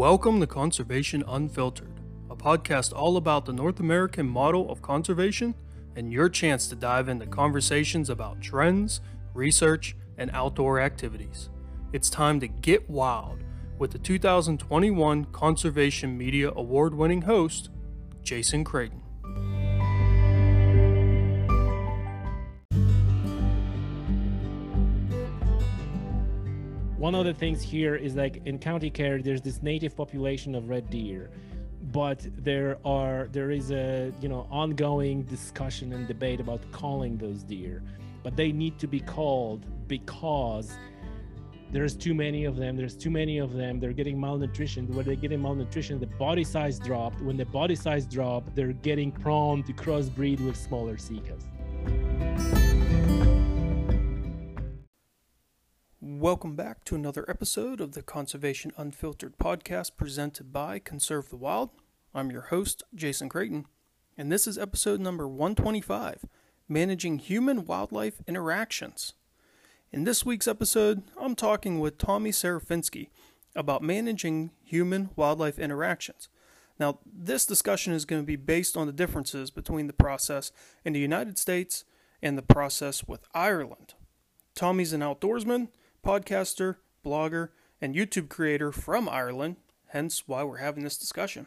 Welcome to Conservation Unfiltered, a podcast all about the North American model of conservation and your chance to dive into conversations about trends, research, and outdoor activities. It's time to get wild with the 2021 Conservation Media Award winning host, Jason Creighton. One of the things here is like in county Kerry there's this native population of red deer but there are there is a you know ongoing discussion and debate about calling those deer but they need to be called because there's too many of them there's too many of them they're getting malnutrition. When they're getting malnutrition the body size dropped. When the body size dropped they're getting prone to crossbreed with smaller Sikas Welcome back to another episode of the Conservation Unfiltered podcast presented by Conserve the Wild. I'm your host, Jason Creighton, and this is episode number 125 Managing Human Wildlife Interactions. In this week's episode, I'm talking with Tommy Serafinsky about managing human wildlife interactions. Now, this discussion is going to be based on the differences between the process in the United States and the process with Ireland. Tommy's an outdoorsman podcaster, blogger, and YouTube creator from Ireland, hence why we're having this discussion.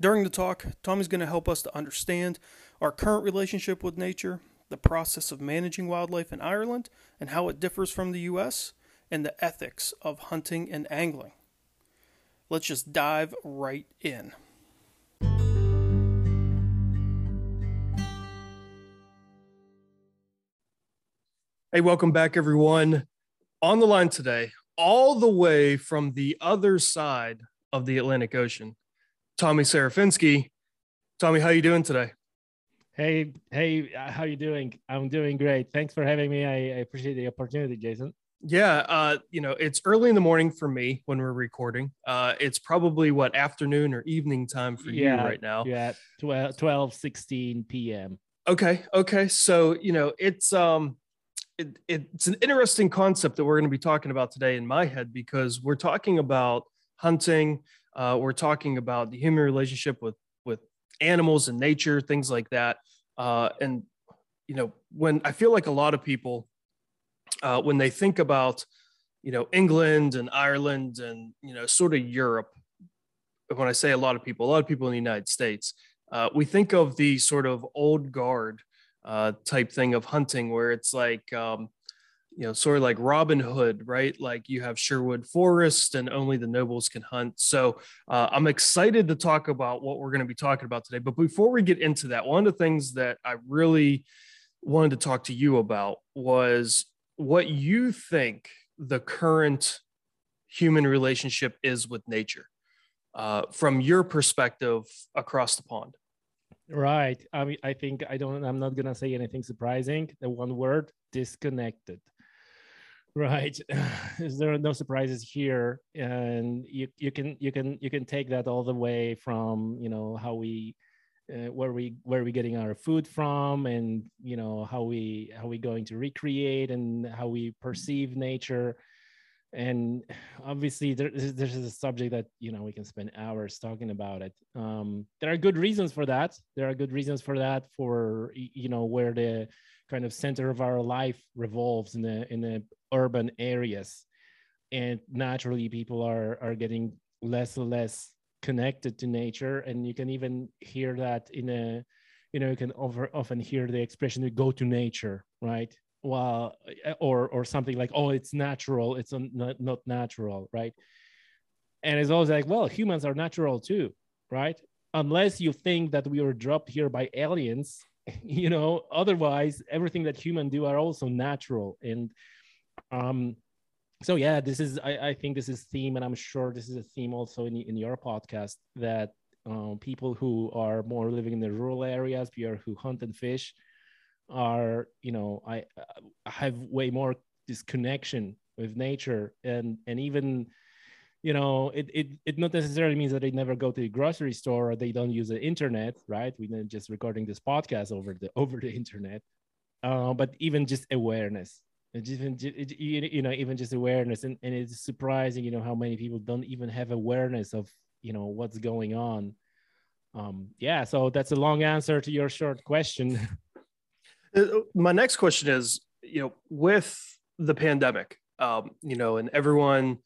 During the talk, Tommy's going to help us to understand our current relationship with nature, the process of managing wildlife in Ireland, and how it differs from the US, and the ethics of hunting and angling. Let's just dive right in. Hey, welcome back, everyone on the line today, all the way from the other side of the Atlantic Ocean, Tommy Serafinsky. Tommy, how you doing today? Hey, hey, uh, how you doing? I'm doing great. Thanks for having me. I, I appreciate the opportunity, Jason. Yeah, uh, you know, it's early in the morning for me when we're recording. Uh, it's probably what afternoon or evening time for yeah, you right now. Yeah, 12, 12 16 p.m. Okay, okay. So, you know, it's um it, it's an interesting concept that we're going to be talking about today in my head because we're talking about hunting uh, we're talking about the human relationship with with animals and nature things like that. Uh, and you know when i feel like a lot of people uh, when they think about you know england and ireland and you know sort of europe when i say a lot of people a lot of people in the united states uh, we think of the sort of old guard uh, type thing of hunting where it's like um, you know sort of like robin hood right? Like you have sherwood forest and only the nobles can hunt. So uh, i'm excited to talk about what we're going to be talking about today. But before we get into that one of the things that i really wanted to talk to you about was what you think the current human relationship is with nature uh, from your perspective across the pond Right. I mean, I think I don't. I'm not gonna say anything surprising. The one word: disconnected. Right. there are no surprises here, and you you can you can you can take that all the way from you know how we uh, where we where we getting our food from and you know how we how we going to recreate and how we perceive nature and obviously there, this is a subject that you know we can spend hours talking about it. Um, there are good reasons for that. There are good reasons for that for you know where the kind of center of our life revolves in the in the urban areas. And naturally people are are getting less and less connected to nature. And you can even hear that in a you know you can over, often hear the expression to go to nature right well eh, or or something like oh it's natural it's not, not natural right? And it's always like well humans are natural too right? Unless you think that we were dropped here by aliens you know? Otherwise everything that humans do are also natural. And um so yeah this is I, I think this is theme and i'm sure this is a theme also in, in your podcast that um, people who are more living in the rural areas people who hunt and fish are you know I, I have way more this connection with nature and and even you know it, it it not necessarily means that they never go to the grocery store or they don't use the internet right? We're just recording this podcast over the over the internet. Uh, but even just awareness. Even you know even just awareness. And, and it's surprising you know how many people don't even have awareness of you know what's going on. Um yeah so that's a long answer to your short question. uh, my next question is you know with the pandemic um you know and everyone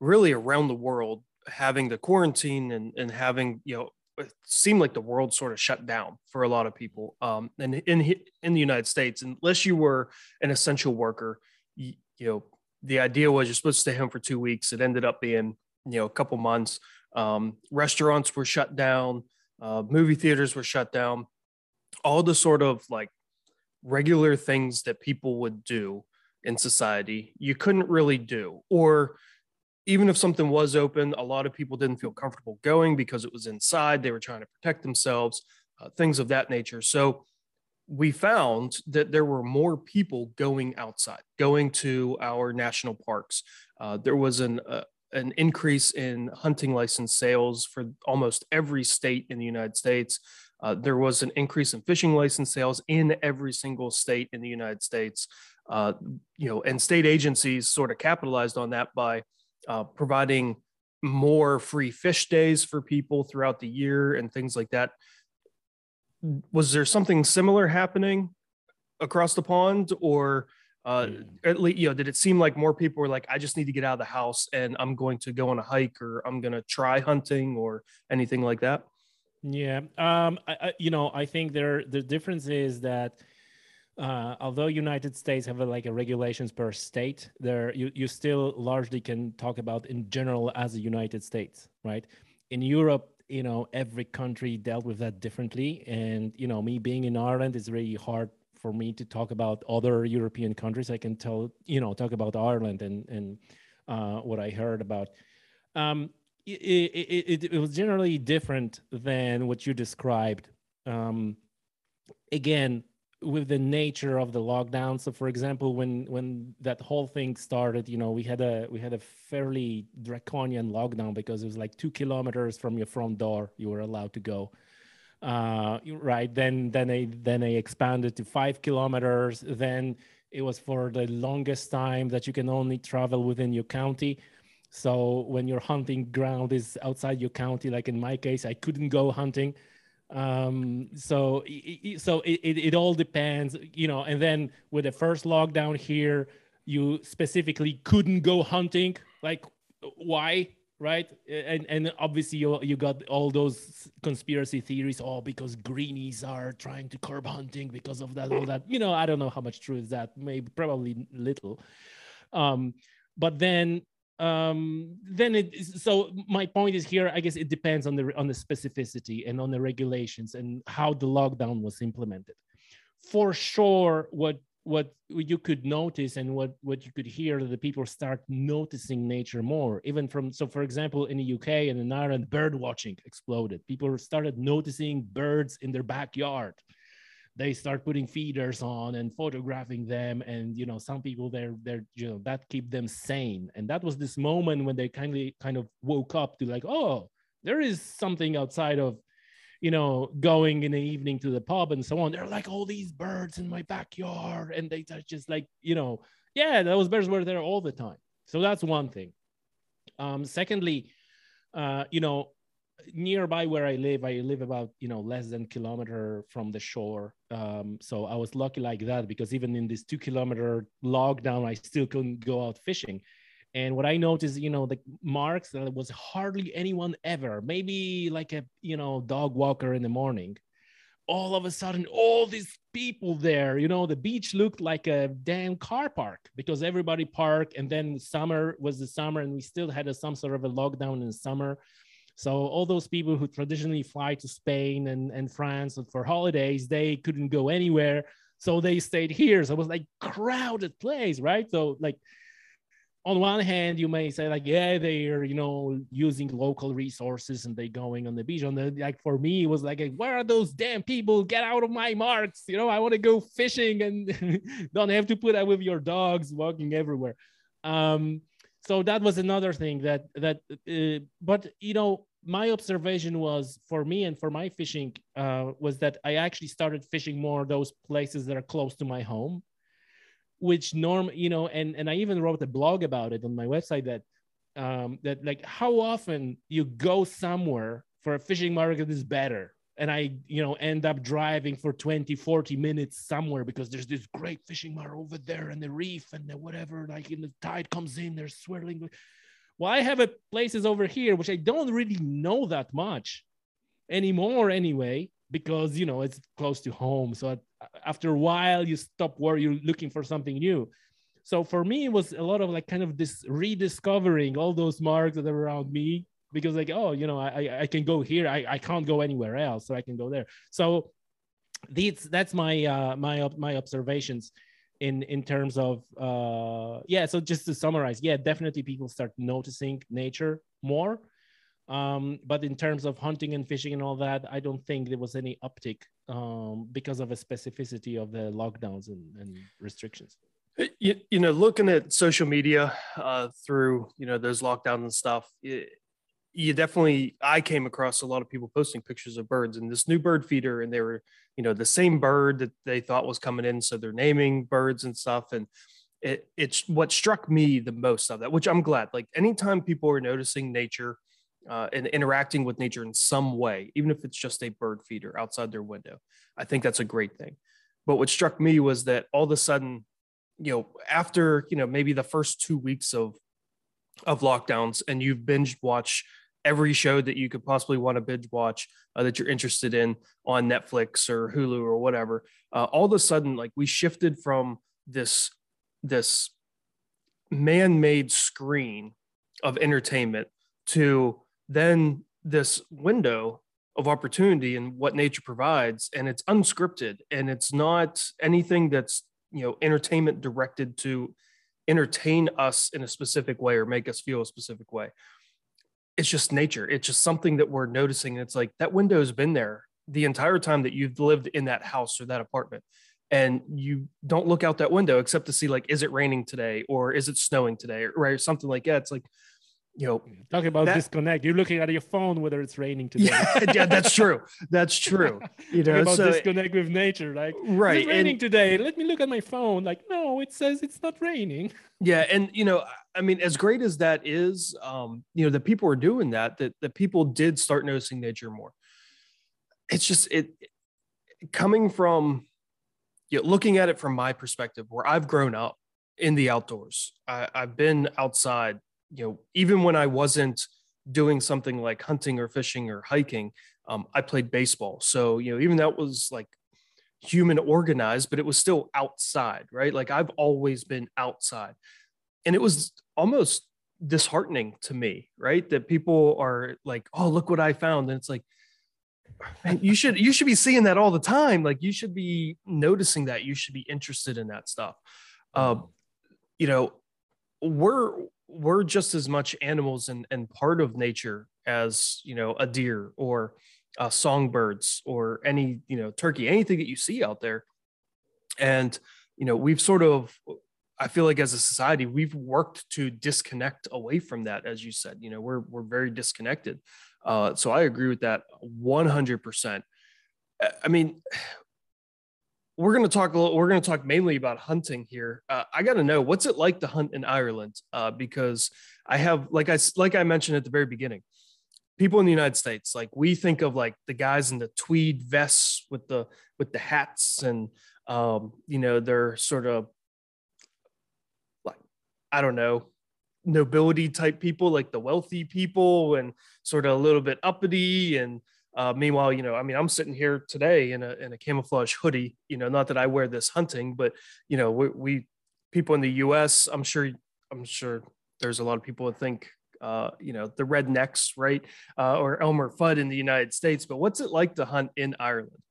really around the world having the quarantine and and having you know it seemed like the world sort of shut down for a lot of people. Um, and in in the United States, unless you were an essential worker, you, you, know, the idea was you're supposed to stay home for two weeks. It ended up being you know a couple months. Um, restaurants were shut down, uh, movie theaters were shut down. All the sort of like regular things that people would do in society, you couldn't really do, or even if something was open, a lot of people didn't feel comfortable going because it was inside. They were trying to protect themselves, uh, things of that nature. So we found that there were more people going outside, going to our national parks. Uh, there was an uh, an increase in hunting license sales for almost every state in the United States. Uh, there was an increase in fishing license sales in every single state in the United States. Uh, you know, and state agencies sort of capitalized on that by uh, providing more free fish days for people throughout the year and things like that. Was there something similar happening across the pond, or uh, mm. at least you know, did it seem like more people were like, "I just need to get out of the house and I'm going to go on a hike, or I'm going to try hunting, or anything like that"? Yeah, um, I, I, you know, I think there the difference is that uh, although United States have a, like a regulations per state, there you, you still largely can talk about in general as a United States, right? In Europe, you know, every country dealt with that differently, and you know, me being in Ireland is really hard for me to talk about other European countries. I can tell, you know, talk about Ireland and and uh, what I heard about. Um, it, it, it, it was generally different than what you described. Um, again, with the nature of the lockdown. So for example when when that whole thing started you know we had a we had a fairly draconian lockdown because it was like two kilometers from your front door you were allowed to go. Uh, right then then they then they expanded to five kilometers. Then it was for the longest time that you can only travel within your county so when your hunting ground is outside your county like in my case i couldn't go hunting. Um so so it, it, it all depends you know and then with the first lockdown here you specifically couldn't go hunting. Like why right? And and obviously you, you got all those conspiracy theories oh because greenies are trying to curb hunting because of that all that. You know i don't know how much true is that maybe probably little. Um but then um then it so my point is here i guess it depends on the on the specificity and on the regulations and how the lockdown was implemented. For sure what what you could notice and what what you could hear that the people start noticing nature more even from so for example in the uk and in ireland bird watching exploded. People started noticing birds in their backyard they start putting feeders on and photographing them and you know some people they're they're you know that keep them sane. And that was this moment when they kindly kind of woke up to like oh there is something outside of you know going in the evening to the pub and so on. They're like all these birds in my backyard. And they are just like you know yeah those birds were there all the time. So that's one thing. Um secondly uh you know nearby where I live, I live about you know less than kilometer from the shore. Um, so I was lucky like that because even in this two kilometer lockdown, I still couldn't go out fishing. And what I noticed, you know, the marks that was hardly anyone ever. Maybe like a you know dog walker in the morning. All of a sudden, all these people there. You know, the beach looked like a damn car park because everybody parked. And then summer was the summer, and we still had a, some sort of a lockdown in summer. So all those people who traditionally fly to Spain and, and France for holidays, they couldn't go anywhere. So they stayed here. So it was like crowded place, right? So like on one hand, you may say like, yeah, they're you know using local resources and they're going on the beach. On the like for me, it was like, where are those damn people? Get out of my marks! You know, I want to go fishing and don't have to put up with your dogs walking everywhere. Um, so that was another thing that that uh, but you know my observation was for me and for my fishing uh, was that i actually started fishing more those places that are close to my home which norm you know and and i even wrote a blog about it on my website that um that like how often you go somewhere for a fishing market is better and i you know end up driving for 20 40 minutes somewhere because there's this great fishing mar over there and the reef and the whatever like in the tide comes in they're swirling. Well i have a places over here which i don't really know that much anymore anyway because you know it's close to home. So after a while you stop where you're looking for something new. So for me it was a lot of like kind of this rediscovering all those marks that are around me because like oh you know i i can go here. I, I can't go anywhere else so i can go there. So these that's my uh my my observations in in terms of uh yeah so just to summarize yeah definitely people start noticing nature more. Um but in terms of hunting and fishing and all that i don't think there was any uptick um because of a specificity of the lockdowns and, and restrictions. You, you know looking at social media uh through you know those lockdowns and stuff it, you definitely i came across a lot of people posting pictures of birds and this new bird feeder and they were you know the same bird that they thought was coming in so they're naming birds and stuff and it, it's what struck me the most of that which i'm glad like anytime people are noticing nature uh, and interacting with nature in some way even if it's just a bird feeder outside their window i think that's a great thing. But what struck me was that all of a sudden you know after you know maybe the first two weeks of of lockdowns and you've binge watched every show that you could possibly want to binge watch uh, that you're interested in on Netflix or Hulu or whatever. Uh, all of a sudden, like we shifted from this this man-made screen of entertainment to then this window of opportunity and what nature provides and it's unscripted and it's not anything that's you know entertainment directed to entertain us in a specific way or make us feel a specific way it's just nature. It's just something that we're noticing. It's like that window's been there the entire time that you've lived in that house or that apartment. And you don't look out that window except to see like, is it raining today or is it snowing today? Right. Or something like that. It's like, you know, talking about that, disconnect. You're looking at your phone whether it's raining today. Yeah, yeah that's true. That's true. You know, about so, disconnect with nature. Like, right, it's raining and, today. Let me look at my phone. Like, no, it says it's not raining. Yeah, and you know, I mean, as great as that is, um, you know, that people are doing that, that that people did start noticing nature more. It's just it coming from you know, looking at it from my perspective, where I've grown up in the outdoors. I, I've been outside you know, even when I wasn't doing something like hunting or fishing or hiking, um, I played baseball. So, you know, even that was like human organized, but it was still outside, right? Like I've always been outside. And it was almost disheartening to me, right? That people are like, oh, look what I found. And it's like, man, you should you should be seeing that all the time. Like you should be noticing that. You should be interested in that stuff. Uh, you know, we're we're just as much animals and, and part of nature as you know a deer or uh, songbirds or any you know turkey anything that you see out there. And you know we've sort of i feel like as a society we've worked to disconnect away from that as you said you know we're we're very disconnected. Uh, so i agree with that 100% i mean we're going to talk a little, we're going to talk mainly about hunting here. Uh, I got to know what's it like to hunt in Ireland uh, because I have like I like I mentioned at the very beginning, people in the United States like we think of like the guys in the tweed vests with the with the hats and um, you know they're sort of like I don't know nobility type people like the wealthy people and sort of a little bit uppity and uh, meanwhile, you know, I mean, I'm sitting here today in a in a camouflage hoodie. You know, not that I wear this hunting, but you know, we, we people in the U.S. I'm sure I'm sure there's a lot of people that think uh, you know the rednecks, right, uh, or Elmer Fudd in the United States. But what's it like to hunt in Ireland?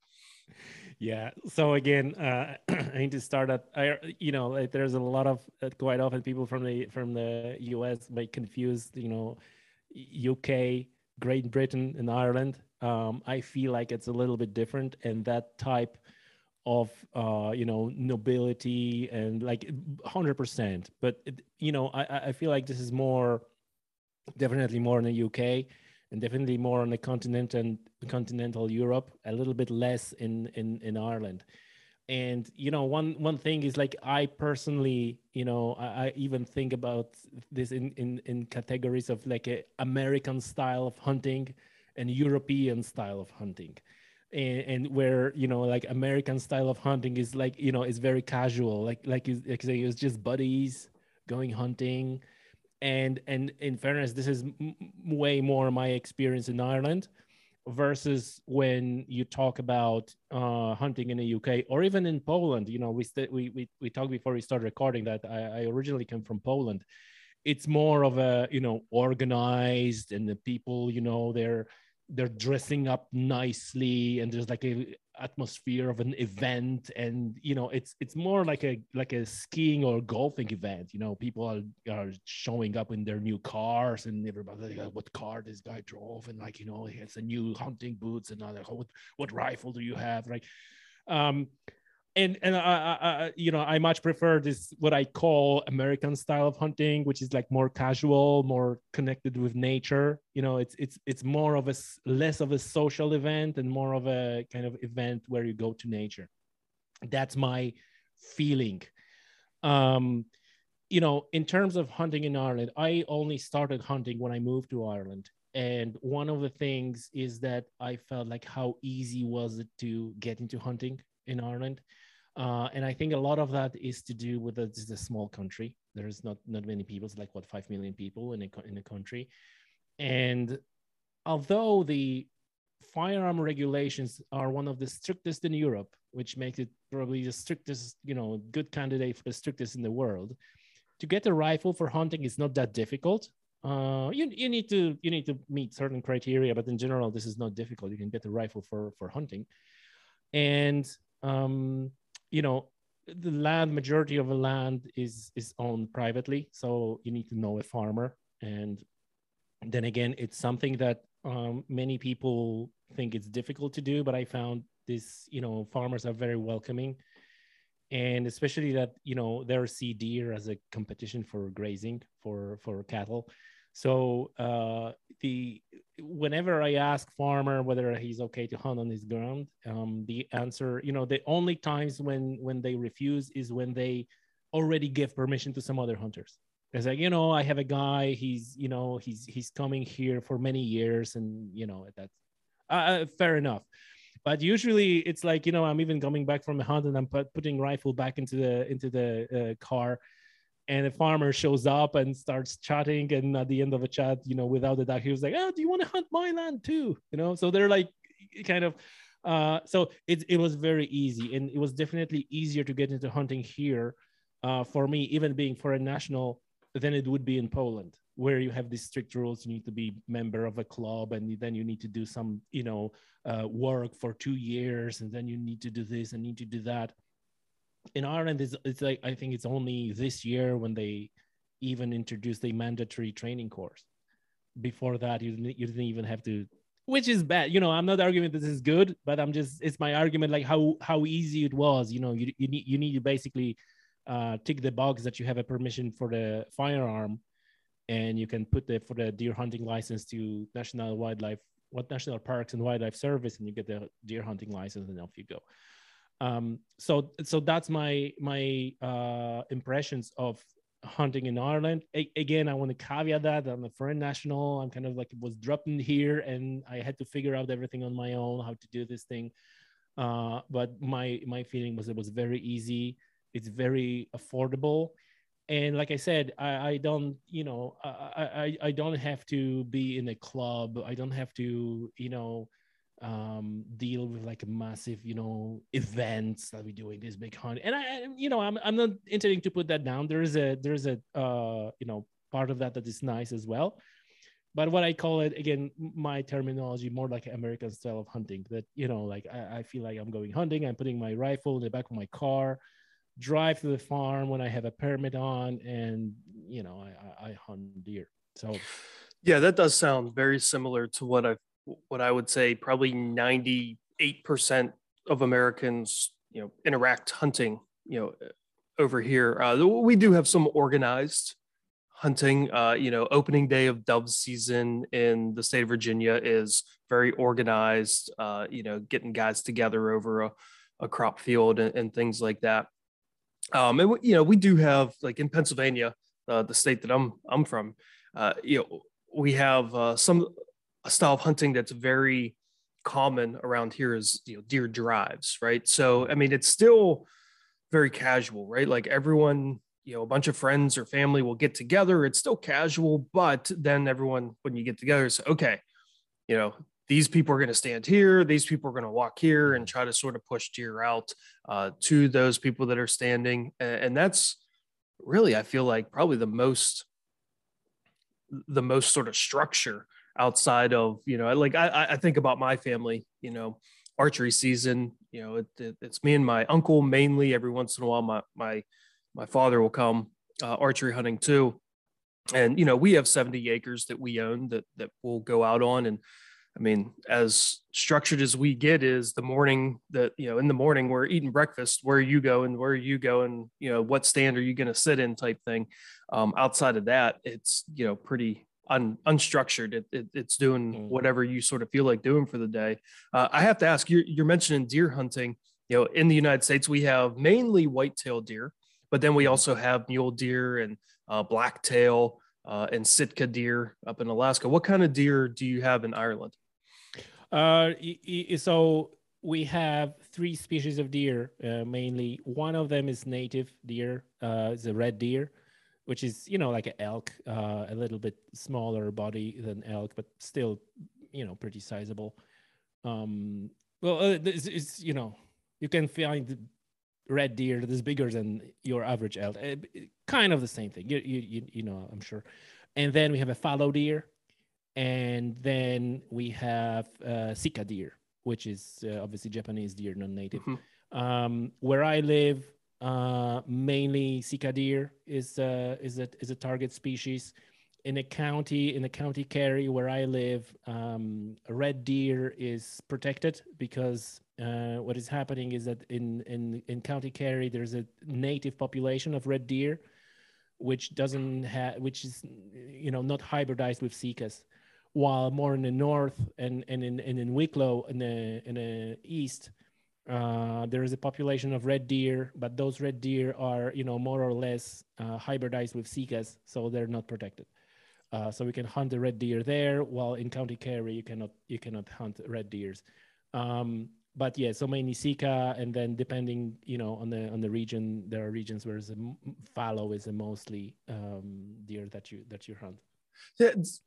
Yeah. So again, uh, I need to start at I, you know, like there's a lot of uh, quite often people from the from the U.S. may confuse, you know, UK, Great Britain, and Ireland um, I feel like it's a little bit different, and that type of uh, you know nobility and like 100%. But it, you know, I, I feel like this is more definitely more in the UK and definitely more on the continent and continental Europe, a little bit less in in in Ireland. And you know one one thing is like i personally you know i, I even think about this in, in in categories of like a american style of hunting and european style of hunting. And, and where you know like american style of hunting is like you know is very casual. Like like it's, like it's just buddies going hunting. And and in fairness this is m- way more my experience in ireland versus when you talk about uh, hunting in the UK or even in Poland. You know, we st- we, we we talked before we started recording that I, I originally came from Poland. It's more of a you know organized and the people you know they're they're dressing up nicely and there's like a atmosphere of an event and you know it's it's more like a like a skiing or golfing event you know people are, are showing up in their new cars and everybody like, what car this guy drove? And like you know he has a new hunting boots and all that what, what rifle do you have? Like um and and I, I, you know I much prefer this what I call American style of hunting, which is like more casual, more connected with nature. You know, it's it's it's more of a less of a social event and more of a kind of event where you go to nature. That's my feeling. Um, you know, in terms of hunting in Ireland, I only started hunting when I moved to Ireland. And one of the things is that I felt like how easy was it to get into hunting in Ireland uh, and I think a lot of that is to do with is a small country. There's not not many people. It's like what five million people in a in a country, and although the firearm regulations are one of the strictest in Europe, which makes it probably the strictest, you know, good candidate for the strictest in the world. To get a rifle for hunting is not that difficult. Uh, you, you need to you need to meet certain criteria, but in general, this is not difficult. You can get a rifle for for hunting, and um, you know the land majority of the land is is owned privately so you need to know a farmer. And then again it's something that um, many people think it's difficult to do but i found this you know farmers are very welcoming. And especially that you know they see deer as a competition for grazing for for cattle so uh, the whenever I ask farmer whether he's okay to hunt on his ground, um, the answer, you know, the only times when when they refuse is when they already give permission to some other hunters. It's like, you know, I have a guy. He's, you know, he's he's coming here for many years, and you know, that's uh, uh fair enough. But usually, it's like, you know, I'm even coming back from a hunt, and I'm put, putting rifle back into the into the uh, car, and a farmer shows up and starts chatting and at the end of a chat you know without the dog he was like oh do you want to hunt my land too? You know so they're like kind of uh, so it, it was very easy and it was definitely easier to get into hunting here uh, for me even being foreign national than it would be in poland where you have these strict rules you need to be member of a club and then you need to do some you know uh, work for two years and then you need to do this and need to do that in Ireland, it's, it's like I think it's only this year when they even introduced a mandatory training course. Before that, you didn't, you didn't even have to, which is bad. You know, I'm not arguing this is good, but I'm just it's my argument like how how easy it was. You know, you you need you need to basically uh, tick the box that you have a permission for the firearm, and you can put the for the deer hunting license to National Wildlife, what National Parks and Wildlife Service, and you get the deer hunting license, and off you go um, so so that's my my uh, impressions of hunting in Ireland. A- again, I want to caveat that I'm a foreign national. I'm kind of like it was dropped in here, and I had to figure out everything on my own, how to do this thing. Uh, but my my feeling was it was very easy. It's very affordable, and like I said, I, I don't you know I, I I don't have to be in a club. I don't have to you know um, deal with like a massive, you know, events that we're doing this big hunt. And I, you know, I'm, I'm not intending to put that down. There is a, there is a, uh, you know, part of that that is nice as well. But what I call it again, my terminology more like American style of hunting. That you know, like I, I feel like I'm going hunting. I'm putting my rifle in the back of my car, drive to the farm when I have a permit on, and you know, I, I, I hunt deer. So, yeah, that does sound very similar to what I've what I would say probably 98% of Americans, you know, interact hunting, you know, over here. Uh, we do have some organized hunting. Uh, you know, opening day of dove season in the state of Virginia is very organized. Uh, you know, getting guys together over a a crop field and, and things like that. Um, and you know, we do have like in Pennsylvania, uh, the state that I'm I'm from, uh, you know, we have uh, some a style of hunting that's very common around here is you know deer drives, right? So I mean, it's still very casual, right? Like everyone, you know, a bunch of friends or family will get together. It's still casual, but then everyone, when you get together, say, okay, you know, these people are going to stand here, these people are going to walk here, and try to sort of push deer out uh, to those people that are standing, and, and that's really, I feel like, probably the most the most sort of structure outside of you know like I, I think about my family you know archery season you know it, it, it's me and my uncle mainly. Every once in a while my my my father will come uh, archery hunting too. And you know we have 70 acres that we own that that we'll go out on. And I mean, as structured as we get is the morning that, you know, in the morning we're eating breakfast, where you go and where you go and, you know, what stand are you going to sit in type thing. Um, outside of that, it's, you know, pretty un, unstructured. It, it, it's doing mm. whatever you sort of feel like doing for the day. Uh, I have to ask, you're, you're mentioning deer hunting. You know, in the United States, we have mainly white-tailed deer, but then we mm-hmm. also have mule deer and uh, blacktail uh, and Sitka deer up in Alaska. What kind of deer do you have in Ireland? Uh, so we have three species of deer uh, mainly. One of them is native deer, uh, it's a red deer, which is you know like an elk, uh, a little bit smaller body than elk, but still you know pretty sizable. Um, well, uh, it's, it's, you know you can find red deer that is bigger than your average elk, uh, kind of the same thing. You you you know I'm sure. And then we have a fallow deer, and then we have uh, Sika deer, which is uh, obviously Japanese deer, non-native. Mm-hmm. Um, where I live, uh, mainly Sika deer is uh, is a is a target species. In a county, in a county Kerry where I live, um, red deer is protected because uh, what is happening is that in in in County Kerry there's a native population of red deer, which doesn't have which is you know not hybridized with Sikas while more in the north and, and, in, and in Wicklow in the, in the east, uh, there is a population of red deer, but those red deer are, you know, more or less uh, hybridized with Sikas, so they're not protected. Uh, so we can hunt the red deer there, while in County Kerry you cannot you cannot hunt red deers. Um, but yeah, so mainly Sika, and then depending, you know, on the on the region, there are regions where the fallow is a mostly um, deer that you that you hunt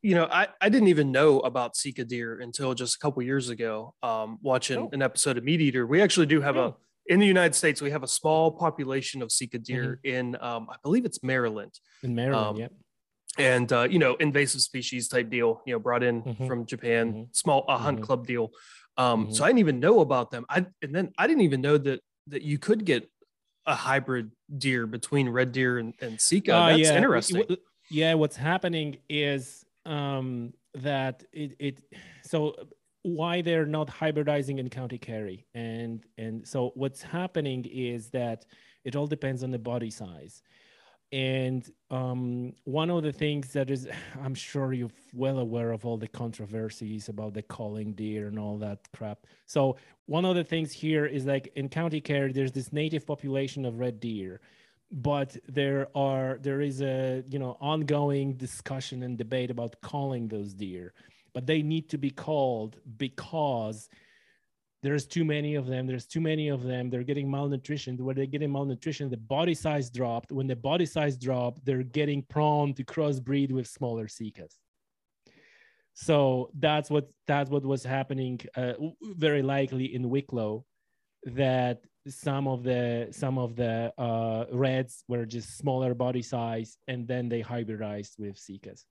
you know, I, I didn't even know about Sika deer until just a couple years ago, um, watching oh. an episode of Meat Eater. We actually do have oh. a, in the United States, we have a small population of Sika deer mm-hmm. in, um, I believe it's Maryland. In Maryland, um, yep. And, uh, you know, invasive species type deal, you know, brought in mm-hmm. from Japan, mm-hmm. small, a hunt mm-hmm. club deal. Um, so mm-hmm. I didn't even know about them. I, and then I didn't even know that, that you could get a hybrid deer between red deer and, and Sika. Uh, That's yeah. interesting. Yeah, what's happening is um, that it, it so why they're not hybridizing in County Kerry, and and so what's happening is that it all depends on the body size. And um, one of the things that is, I'm sure you're well aware of all the controversies about the calling deer and all that crap. So one of the things here is like in County Kerry, there's this native population of red deer, but there are there is a you know ongoing discussion and debate about calling those deer but they need to be called because there's too many of them there's too many of them they're getting malnutrition when they're getting malnutrition the body size dropped. When the body size dropped they're getting prone to crossbreed with smaller sikas so that's what that's what was happening uh, very likely in wicklow that some of the some of the uh, reds were just smaller body size, and then they hybridized with Sikas.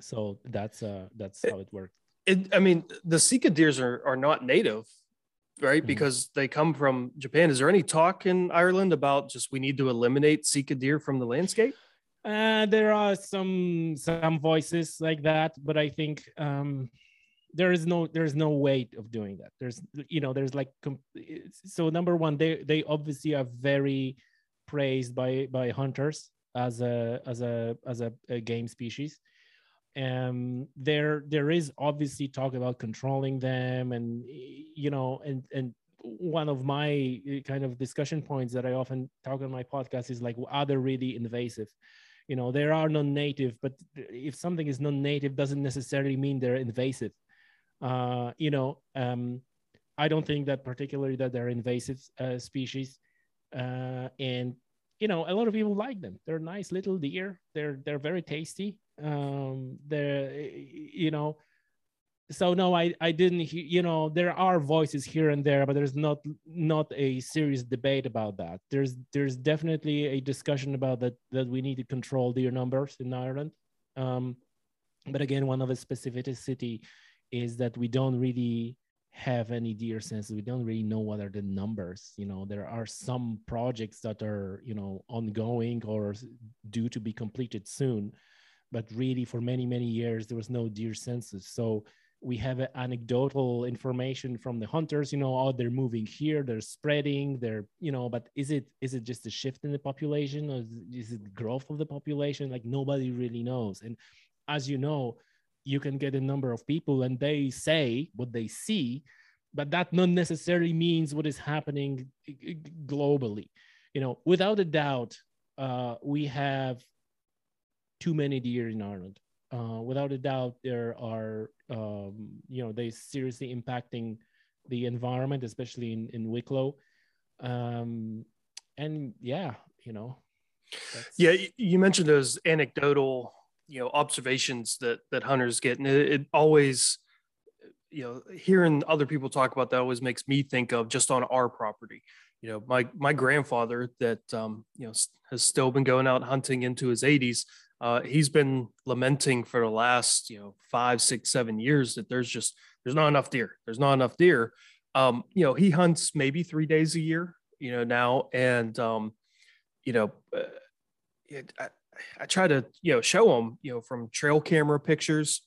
So that's uh that's how it worked. It, I mean, the Sika deers are are not native, right? Mm-hmm. Because they come from Japan. Is there any talk in Ireland about just we need to eliminate Sika deer from the landscape? Uh, there are some some voices like that, but I think um, there is no there's no way of doing that there's you know there's like so number one they they obviously are very praised by by hunters as a as a as a, a game species and there there is obviously talk about controlling them and you know and and one of my uh, kind of discussion points that I often talk on my podcast is like, are they really invasive? You know, there are non-native, but if something is non-native, doesn't necessarily mean they're invasive. Uh, you know, um, I don't think that particularly that they're invasive uh, species, uh, and you know, a lot of people like them. They're nice little deer. They're they're very tasty. Um, they're you know so no i i didn't you know there are voices here and there but there's not not a serious debate about that there's there's definitely a discussion about that that we need to control deer numbers in ireland um, but again one of the specificity is that we don't really have any deer census we don't really know what are the numbers you know. There are some projects that are you know ongoing or due to be completed soon but really for many many years there was no deer census. So we have anecdotal information from the hunters you know oh they're moving here they're spreading they're you know but is it is it just a shift in the population or is it growth of the population? Like nobody really knows. And as you know you can get a number of people and they say what they see but that not necessarily means what is happening globally you know without a doubt uh, we have too many deer in ireland uh, without a doubt, there are, um, you know, they seriously impacting the environment, especially in, in Wicklow. Um, and yeah, you know. Yeah, you mentioned those anecdotal, you know, observations that that hunters get, and it, it always, you know, hearing other people talk about that always makes me think of just on our property. You know, my my grandfather that um, you know has still been going out hunting into his 80s uh, he's been lamenting for the last you know five six seven years that there's just there's not enough deer. There's not enough deer. Um, you know he hunts maybe three days a year you know now. And um, you know uh, it, I, I try to you know show them you know from trail camera pictures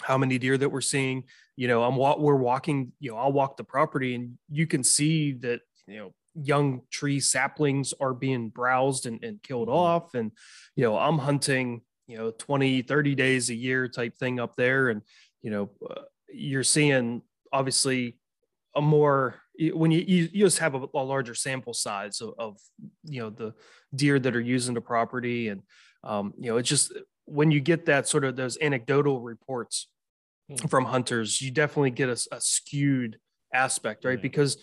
how many deer that we're seeing you know i'm we're walking you know i'll walk the property and you can see that you know young tree saplings are being browsed and, and killed mm-hmm. off and you know i'm hunting you know 20 30 days a year type thing up there and you know uh, you're seeing obviously a more when you you, you just have a, a larger sample size of, of, you know the deer that are using the property and um, you know it's just when you get that sort of those anecdotal reports mm. from hunters you definitely get a, a skewed aspect right because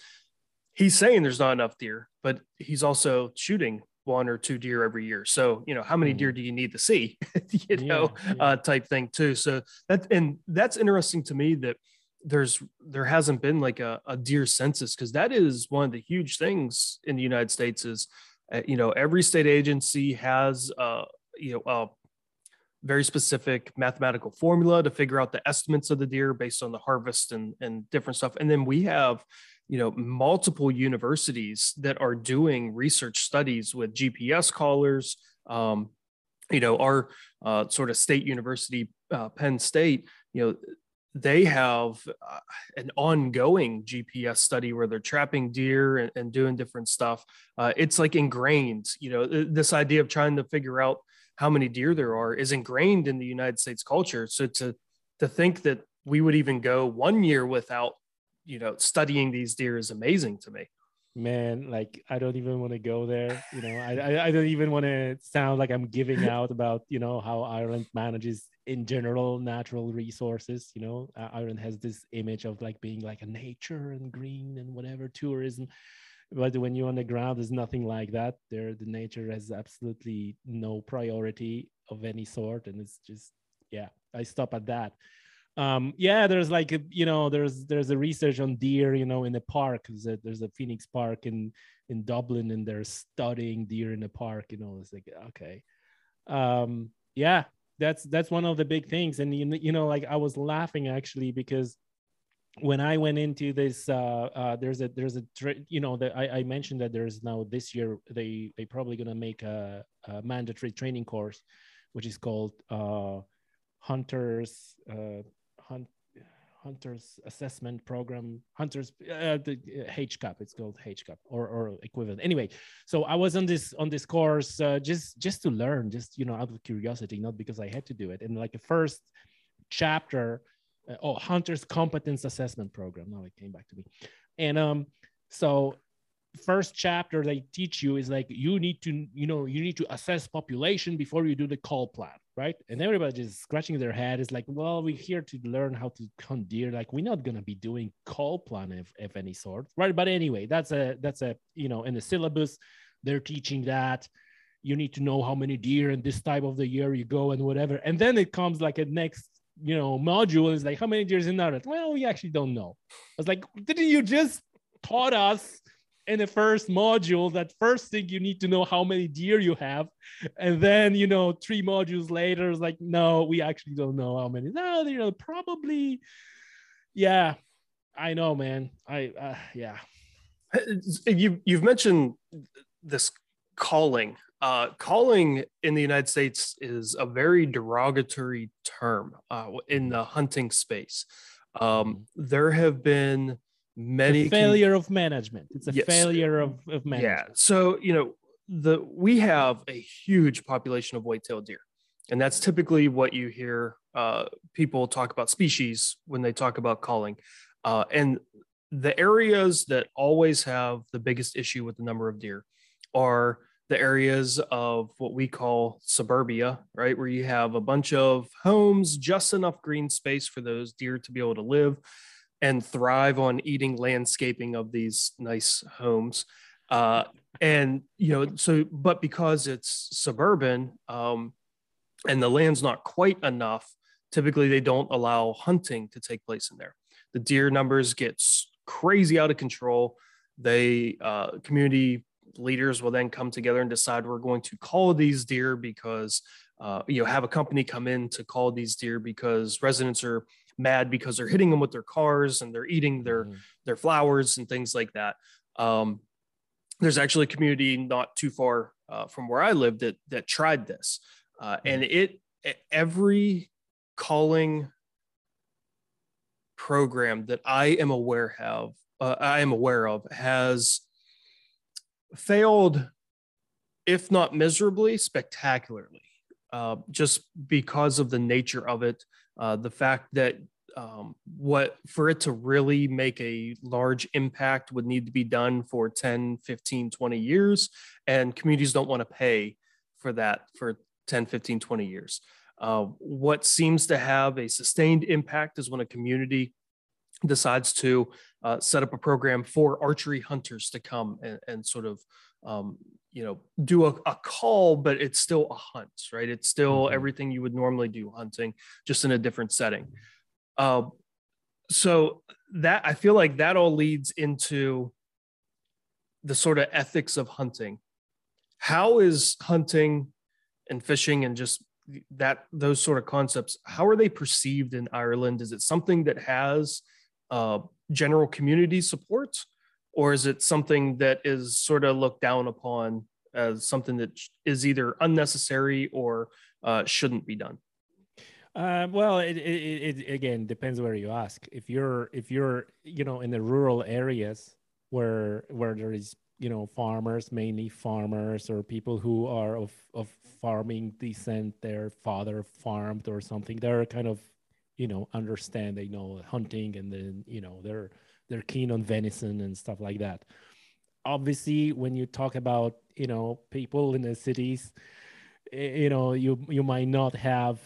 he's saying there's not enough deer, but he's also shooting one or two deer every year. So, you know, how many deer mm. do you need to see, you know, yeah, yeah. Uh, type thing too. So that, and that's interesting to me that there's, there hasn't been like a, a deer census. Cause that is one of the huge things in the United States is, uh, you know, every state agency has, uh, you know, a very specific mathematical formula to figure out the estimates of the deer based on the harvest and, and different stuff. And then we have, you know multiple universities that are doing research studies with gps collars um, you know our uh, sort of state university uh, penn state you know they have uh, an ongoing gps study where they're trapping deer and, and doing different stuff. Uh, it's like ingrained you know this idea of trying to figure out how many deer there are is ingrained in the united states culture. So to to think that we would even go one year without you know studying these deer is amazing to me man like i don't even want to go there you know i i, don't even want to sound like i'm giving out about you know how ireland manages in general natural resources you know? Ireland has this image of like being like a nature and green and whatever tourism. But when you're on the ground there's nothing like that. There the nature has absolutely no priority of any sort and it's just yeah i stop at that um yeah there's like a, you know there's there's a research on deer you know in the park there's a, there's a phoenix park in in dublin and they're studying deer in the park you know it's like okay. Um yeah that's that's one of the big things and you, you know like i was laughing actually because when i went into this uh, uh there's a there's a you know that I, I mentioned that there's now this year they they probably gonna make a, a mandatory training course which is called uh hunters uh hunt hunters assessment program hunters uh, the uh, HCAP it's called HCAP or, or equivalent. Anyway so I was on this on this course uh, just just to learn just you know out of curiosity not because I had to do it. And like the first chapter uh, oh hunters competence assessment program now it came back to me. And um So first chapter they teach you is like you need to you know you need to assess population before you do the call plan right? And everybody just scratching their head. Is like well we're here to learn how to hunt deer. Like we're not to be doing cull plan of, of any sort right? But anyway that's a that's a you know in the syllabus they're teaching that you need to know how many deer in this type of the year you go and whatever. And then it comes like a next you know module. Is like how many deer is in that? Well we actually don't know. I was like didn't you just taught us in the first module that first thing you need to know how many deer you have. And then you know three modules later it's like no we actually don't know how many. No you know probably yeah i know man. I uh, yeah. You you've mentioned this culling. Uh, culling in the united states is a very derogatory term uh, in the hunting space. Um, mm-hmm. there have been many failure of management it's a yes. failure of, of management yeah so you know the we have a huge population of white-tailed deer and that's typically what you hear uh, people talk about species when they talk about culling uh, and the areas that always have the biggest issue with the number of deer are the areas of what we call suburbia, right? Where you have a bunch of homes, just enough green space for those deer to be able to live and thrive on eating landscaping of these nice homes. Uh, and you know, so but because it's suburban um, and the land's not quite enough, typically they don't allow hunting to take place in there. The deer numbers get crazy out of control. They uh, community leaders will then come together and decide we're going to cull these deer because uh, you know have a company come in to cull these deer because residents are mad because they're hitting them with their cars and they're eating their mm-hmm. their flowers and things like that. Um, there's actually a community not too far uh, from where I live that that tried this, uh, mm-hmm. and it every culling program that I am aware have uh, I am aware of has failed, if not miserably, spectacularly. Uh, just because of the nature of it uh, the fact that um, what for it to really make a large impact would need to be done for 10 15 20 years and communities don't want to pay for that for 10 15 20 years. Uh, what seems to have a sustained impact is when a community decides to uh, set up a program for archery hunters to come and, and sort of um, you know do a, a, cull but it's still a hunt right? It's still mm-hmm. everything you would normally do hunting just in a different setting. Uh, so that i feel like that all leads into the sort of ethics of hunting. How is hunting and fishing and just that those sort of concepts how are they perceived in ireland? Is it something that has uh, general community support or is it something that is sort of looked down upon as something that is either unnecessary or uh, shouldn't be done? Uh, well, it, it, it, again depends where you ask. If you're if you're you know in the rural areas where where there is you know farmers mainly farmers or people who are of of farming descent, their father farmed or something. They're kind of you know understand they know hunting and then you know they're they're keen on venison and stuff like that. Obviously when you talk about you know people in the cities you know you you might not have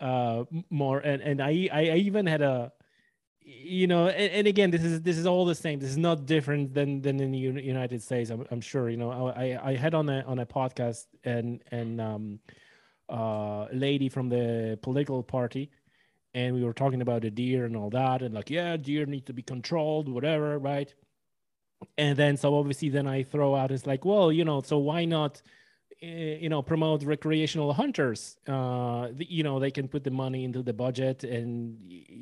uh more and and i i even had a you know and, and, again this is this is all the same. This is not different than than in the united states i'm, I'm sure you know. I i had on a on a podcast and and um uh lady from the political party and we were talking about the deer and all that and like yeah deer need to be controlled whatever right? And then so obviously then i throw out it's like well you know so why not eh, you know promote recreational hunters? Uh you know they can put the money into the budget and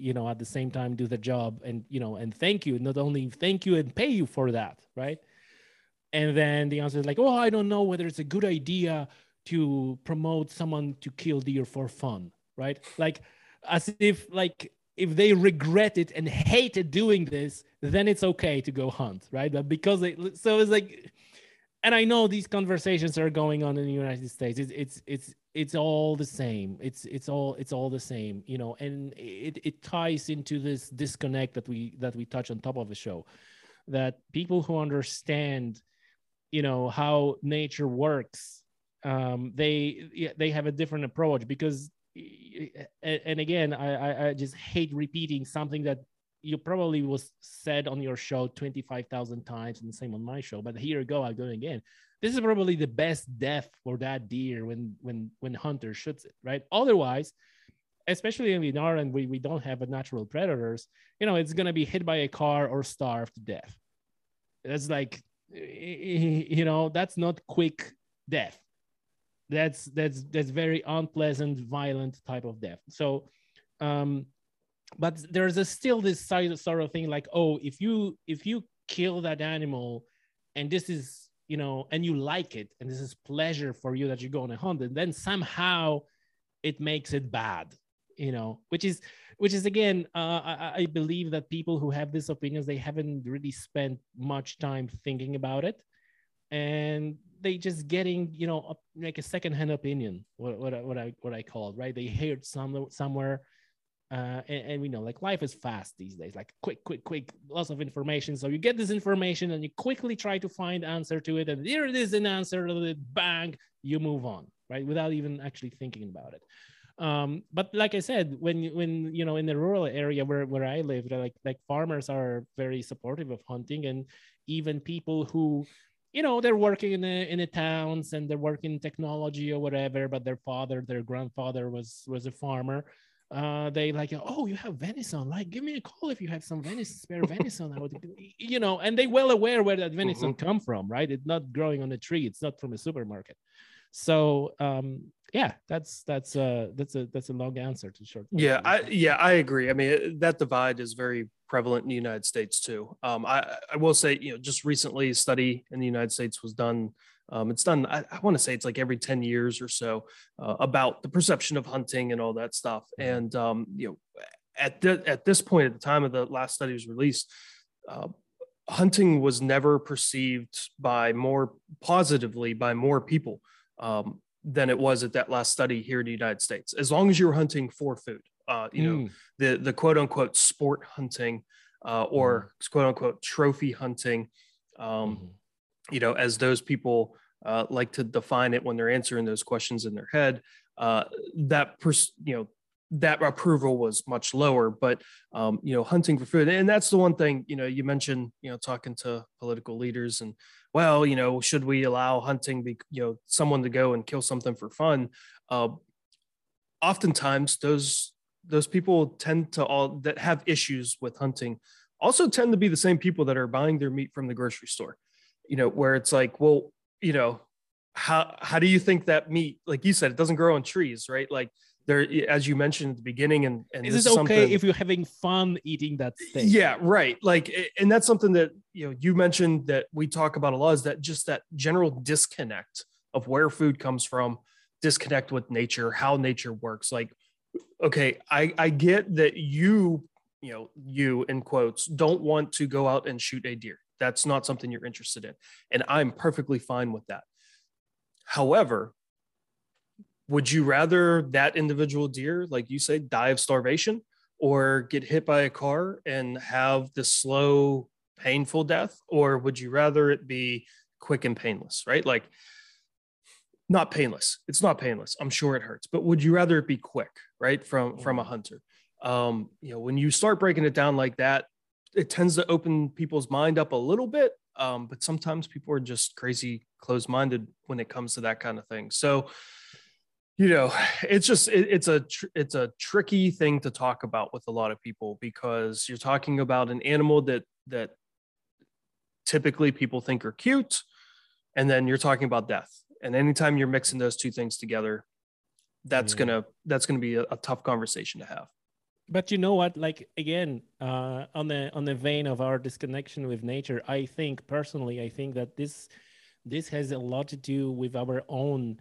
you know at the same time do the job and you know and thank you not only thank you and pay you for that right? And then the answer is like oh i don't know whether it's a good idea to promote someone to kill deer for fun right? Like as if like if they regret it and hated doing this, then it's okay to go hunt, right? But because they, so it's like, and I know these conversations are going on in the United States. It's it's it's it's all the same. It's it's all it's all the same, you know. And it it ties into this disconnect that we that we touch on top of the show. that people who understand you know how nature works um, they they have a different approach because and again I, I just hate repeating something that you probably was said on your show 25,000 times and the same on my show but here go i'm doing again. This is probably the best death for that deer when when when hunter shoots it right? Otherwise especially in the and we, we don't have natural predators you know it's going to be hit by a car or starve to death. That's like you know that's not quick death that's that's that's very unpleasant violent type of death. So um but there's a still this side sort of thing like oh if you if you kill that animal and this is you know and you like it and this is pleasure for you that you go on a hunt and then somehow it makes it bad you know which is which is again uh, I, I believe that people who have these opinions they haven't really spent much time thinking about it. And they just getting you know like a secondhand opinion what, what, what i what i call right? They heard some somewhere uh, and, and, we know like life is fast these days like quick quick quick lots of information. So you get this information and you quickly try to find answer to it and here it is an answer bang you move on right? Without even actually thinking about it. Um, but like i said when when you know in the rural area where, where i live like like farmers are very supportive of hunting and even people who you know they're working in the in the towns and they're working technology or whatever but their father their grandfather was was a farmer uh, they like, oh, you have venison. Like, give me a call if you have some venison, spare venison. I would, you know, and they well aware where that venison mm-hmm. come from, right? It's not growing on a tree. It's not from a supermarket. So, um, yeah, that's that's uh that's a that's a long answer to short. Yeah, I yeah I agree. I mean that divide is very prevalent in the United States too. Um, I I will say you know just recently a study in the United States was done um, it's done, I, I want to say it's like every 10 years or so uh, about the perception of hunting and all that stuff. Mm-hmm. And, um, you know, at, the, at this point, at the time of the last study was released, uh, hunting was never perceived by more positively by more people um, than it was at that last study here in the United States. As long as you're hunting for food, uh, you mm. know, the, the quote unquote sport hunting uh, or mm. quote unquote trophy hunting. Um, mm-hmm you know, as those people uh, like to define it when they're answering those questions in their head, uh, that pers- you know that approval was much lower. But um, you know, hunting for food, and that's the one thing you know you mentioned you know talking to political leaders and well, you know, should we allow hunting, be, you know, someone to go and kill something for fun? Uh, oftentimes, those those people tend to all that have issues with hunting also tend to be the same people that are buying their meat from the grocery store you know, where it's like, well, you know, how how do you think that meat, like you said, it doesn't grow on trees, right? Like there, as you mentioned at the beginning, and and is it okay if you're having fun eating that steak? Yeah, right. Like, and that's something that you know you mentioned that we talk about a lot is that just that general disconnect of where food comes from, disconnect with nature, how nature works. Like, okay, I I get that you you know you in quotes don't want to go out and shoot a deer that's not something you're interested in. And I'm perfectly fine with that. However, would you rather that individual deer, like you say, die of starvation or get hit by a car and have the slow, painful death? Or would you rather it be quick and painless, right? Like, not painless. It's not painless. I'm sure it hurts, but would you rather it be quick, right? From from a mm-hmm. hunter. Um, you know, when you start breaking it down like that, it tends to open people's mind up a little bit um, but sometimes people are just crazy closed-minded when it comes to that kind of thing so you know it's just it, it's a tr- it's a tricky thing to talk about with a lot of people because you're talking about an animal that that typically people think are cute and then you're talking about death. And anytime you're mixing those two things together that's yeah. gonna that's gonna be a, a tough conversation to have. But you know what? Like again uh, on the on the vein of our disconnection with nature i think personally i think that this this has a lot to do with our own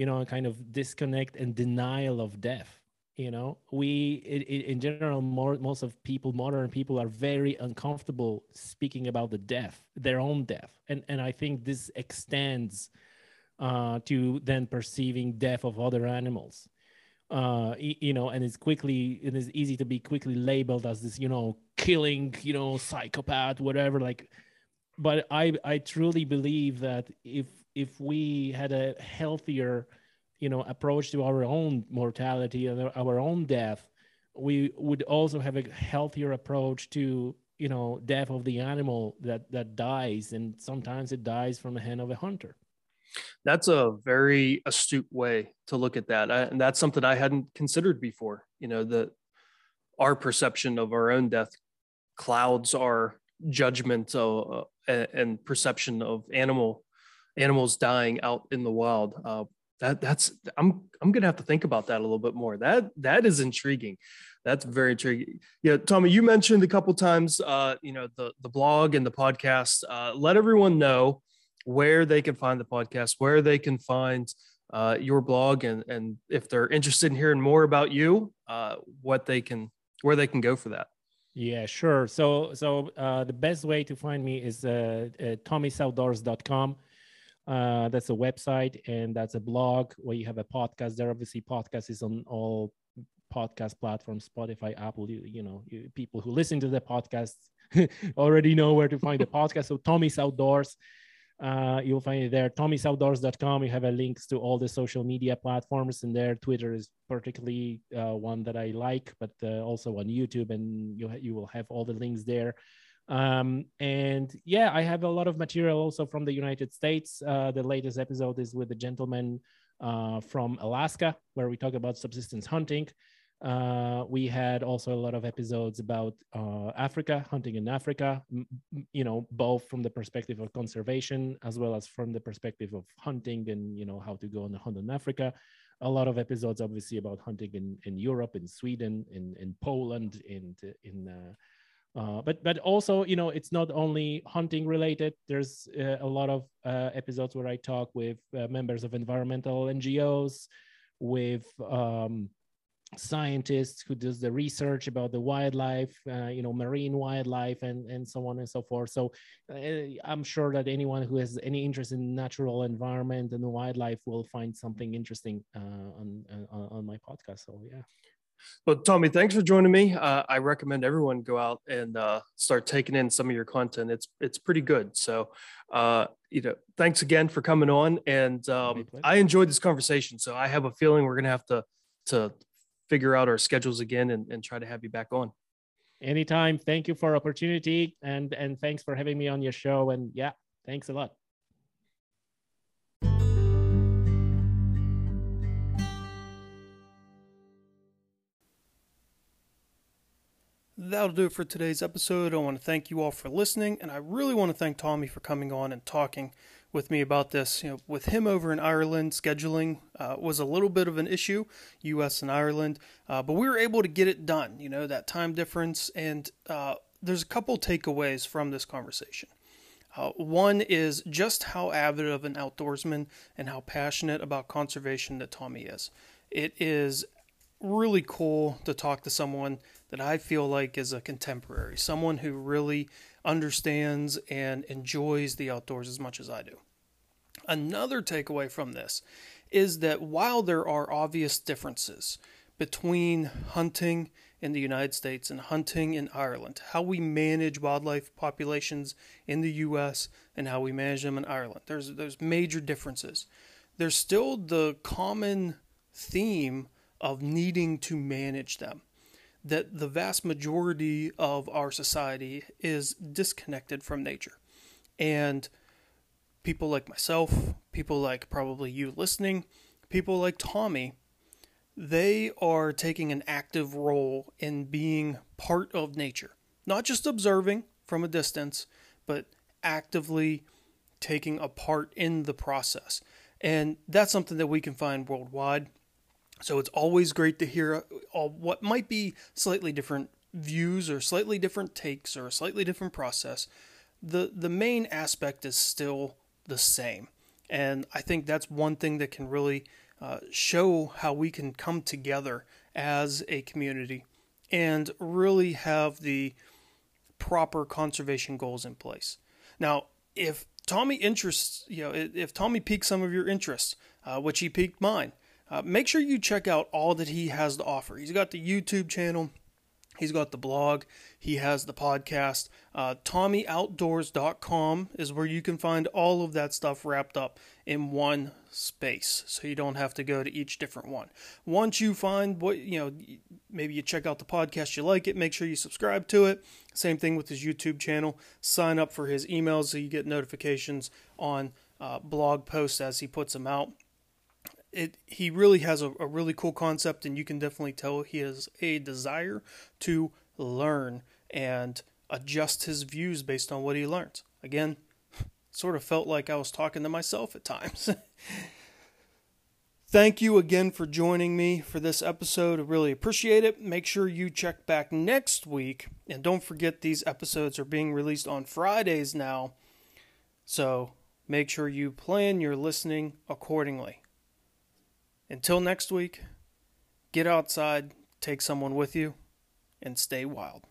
you know a kind of disconnect and denial of death you know we it, it, in general more most of people modern people are very uncomfortable speaking about the death their own death and and i think this extends uh, to then perceiving death of other animals uh, you know, and it's quickly it is easy to be quickly labeled as this, you know, killing, you know, psychopath, whatever. Like, but I I truly believe that if if we had a healthier, you know, approach to our own mortality and our own death, we would also have a healthier approach to you know death of the animal that that dies, and sometimes it dies from the hand of a hunter. That's a very astute way to look at that, I, and that's something I hadn't considered before. You know, that our perception of our own death clouds our judgment uh, and perception of animal animals dying out in the wild. Uh, that that's I'm I'm gonna have to think about that a little bit more. That that is intriguing. That's very intriguing. Yeah, Tommy, you mentioned a couple times, uh, you know, the the blog and the podcast. Uh, let everyone know where they can find the podcast, where they can find uh, your blog, and and if they're interested in hearing more about you, uh, what they can where they can go for that. Yeah, sure. So so uh, the best way to find me is uh, uh, tommysoutdoors.com. Uh, that's a website and that's a blog where you have a podcast there. Obviously, podcast is on all podcast platforms, Spotify, Apple. You, you know, you, people who listen to the podcast already know where to find the podcast. So Tommy's Outdoors. Uh, you'll find it there. Tommy'sOutdoors.com. You have a links to all the social media platforms in there. Twitter is particularly uh, one that I like, but uh, also on YouTube, and you you will have all the links there. Um, and yeah, I have a lot of material also from the United States. Uh, the latest episode is with a gentleman uh, from Alaska, where we talk about subsistence hunting. Uh, we had also a lot of episodes about uh, Africa, hunting in Africa, you know, both from the perspective of conservation as well as from the perspective of hunting and, you know, how to go on a hunt in Africa. A lot of episodes, obviously, about hunting in, in Europe, in Sweden, in, in Poland, in, in uh, but but also you know it's not only hunting related. There's uh, a lot of uh, episodes where i talk with uh, members of environmental ngos with um, scientists who does the research about the wildlife uh, you know marine wildlife and and so on and so forth. So i'm sure that anyone who has any interest in natural environment and wildlife will find something interesting on on my podcast. So yeah well, Tommy, thanks for joining me. Uh, I recommend everyone go out and uh, start taking in some of your content. It's it's pretty good. So, uh, you know, thanks again for coming on. And um, I enjoyed this conversation. So I have a feeling we're gonna have to to figure out our schedules again and, and try to have you back on. Anytime. Thank you for opportunity and and thanks for having me on your show. And yeah, thanks a lot. That'll do it for today's episode. I want to thank you all for listening, and I really want to thank Tommy for coming on and talking with me about this. You know, with him over in Ireland, scheduling uh, was a little bit of an issue, U.S. and Ireland, uh, but we were able to get it done. You know, that time difference, and uh, there's a couple takeaways from this conversation. Uh, one is just how avid of an outdoorsman and how passionate about conservation that Tommy is. It is really cool to talk to someone that I feel like is a contemporary, someone who really understands and enjoys the outdoors as much as I do. Another takeaway from this is that while there are obvious differences between hunting in the United States and hunting in Ireland, how we manage wildlife populations in the US and how we manage them in Ireland, there's there's major differences. There's still the common theme of needing to manage them that the vast majority of our society is disconnected from nature. And people like myself, people like probably you listening, people like Tommy, they are taking an active role in being part of nature. Not just observing from a distance, but actively taking a part in the process. And that's something that we can find worldwide. So it's always great to hear uh, what might be slightly different views or slightly different takes or a slightly different process. The the main aspect is still the same. And I think that's one thing that can really uh, show how we can come together as a community and really have the proper conservation goals in place. Now, if Tommy interests, you know, if Tommy piqued some of your interests, uh, which he piqued mine, uh, make sure you check out all that he has to offer. He's got the YouTube channel, he's got the blog, he has the podcast. Uh, TommyOutdoors.com is where you can find all of that stuff wrapped up in one space, so you don't have to go to each different one. Once you find what you know, maybe you check out the podcast, you like it, make sure you subscribe to it. Same thing with his YouTube channel. Sign up for his emails so you get notifications on uh, blog posts as he puts them out it he really has a, a really cool concept and you can definitely tell he has a desire to learn and adjust his views based on what he learns. Again sort of felt like i was talking to myself at times. Thank you again for joining me for this episode. I really appreciate it. Make sure you check back next week and don't forget these episodes are being released on fridays now. So make sure you plan your listening accordingly until next week, get outside, take someone with you, and stay wild.